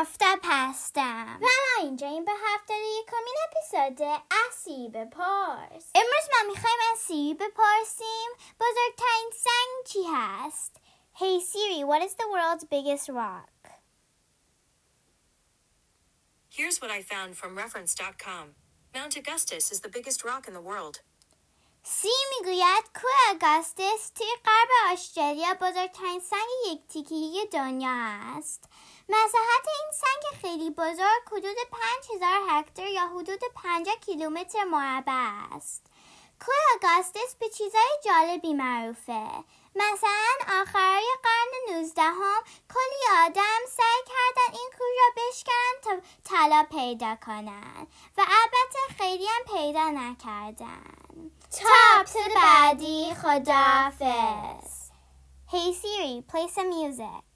آفتاب هستم و ما اینجا این به هفته یکمین اپیزود اسیب پارس امروز ما می‌خوایم از سیری بپرسیم بزرگترین سنگ چی هست Hey Siri, what is the world's biggest rock? Here's what I found from reference.com. Mount Augustus is the biggest rock in the world. سی می‌گوید کوه آگاستس توی غرب استرالیا بزرگترین سنگ یک تیکهی دنیا است. مساحت خیلی بزرگ حدود 5000 هکتار یا حدود 50 کیلومتر مربع است. کوه آگاستس به چیزای جالبی معروفه. مثلا آخرای قرن 19 هم کلی آدم سعی کردن این کوه را بشکنن تا طلا پیدا کنن و البته خیلی هم پیدا نکردن. تا بعدی خداحافظ Hey Siri, play some music.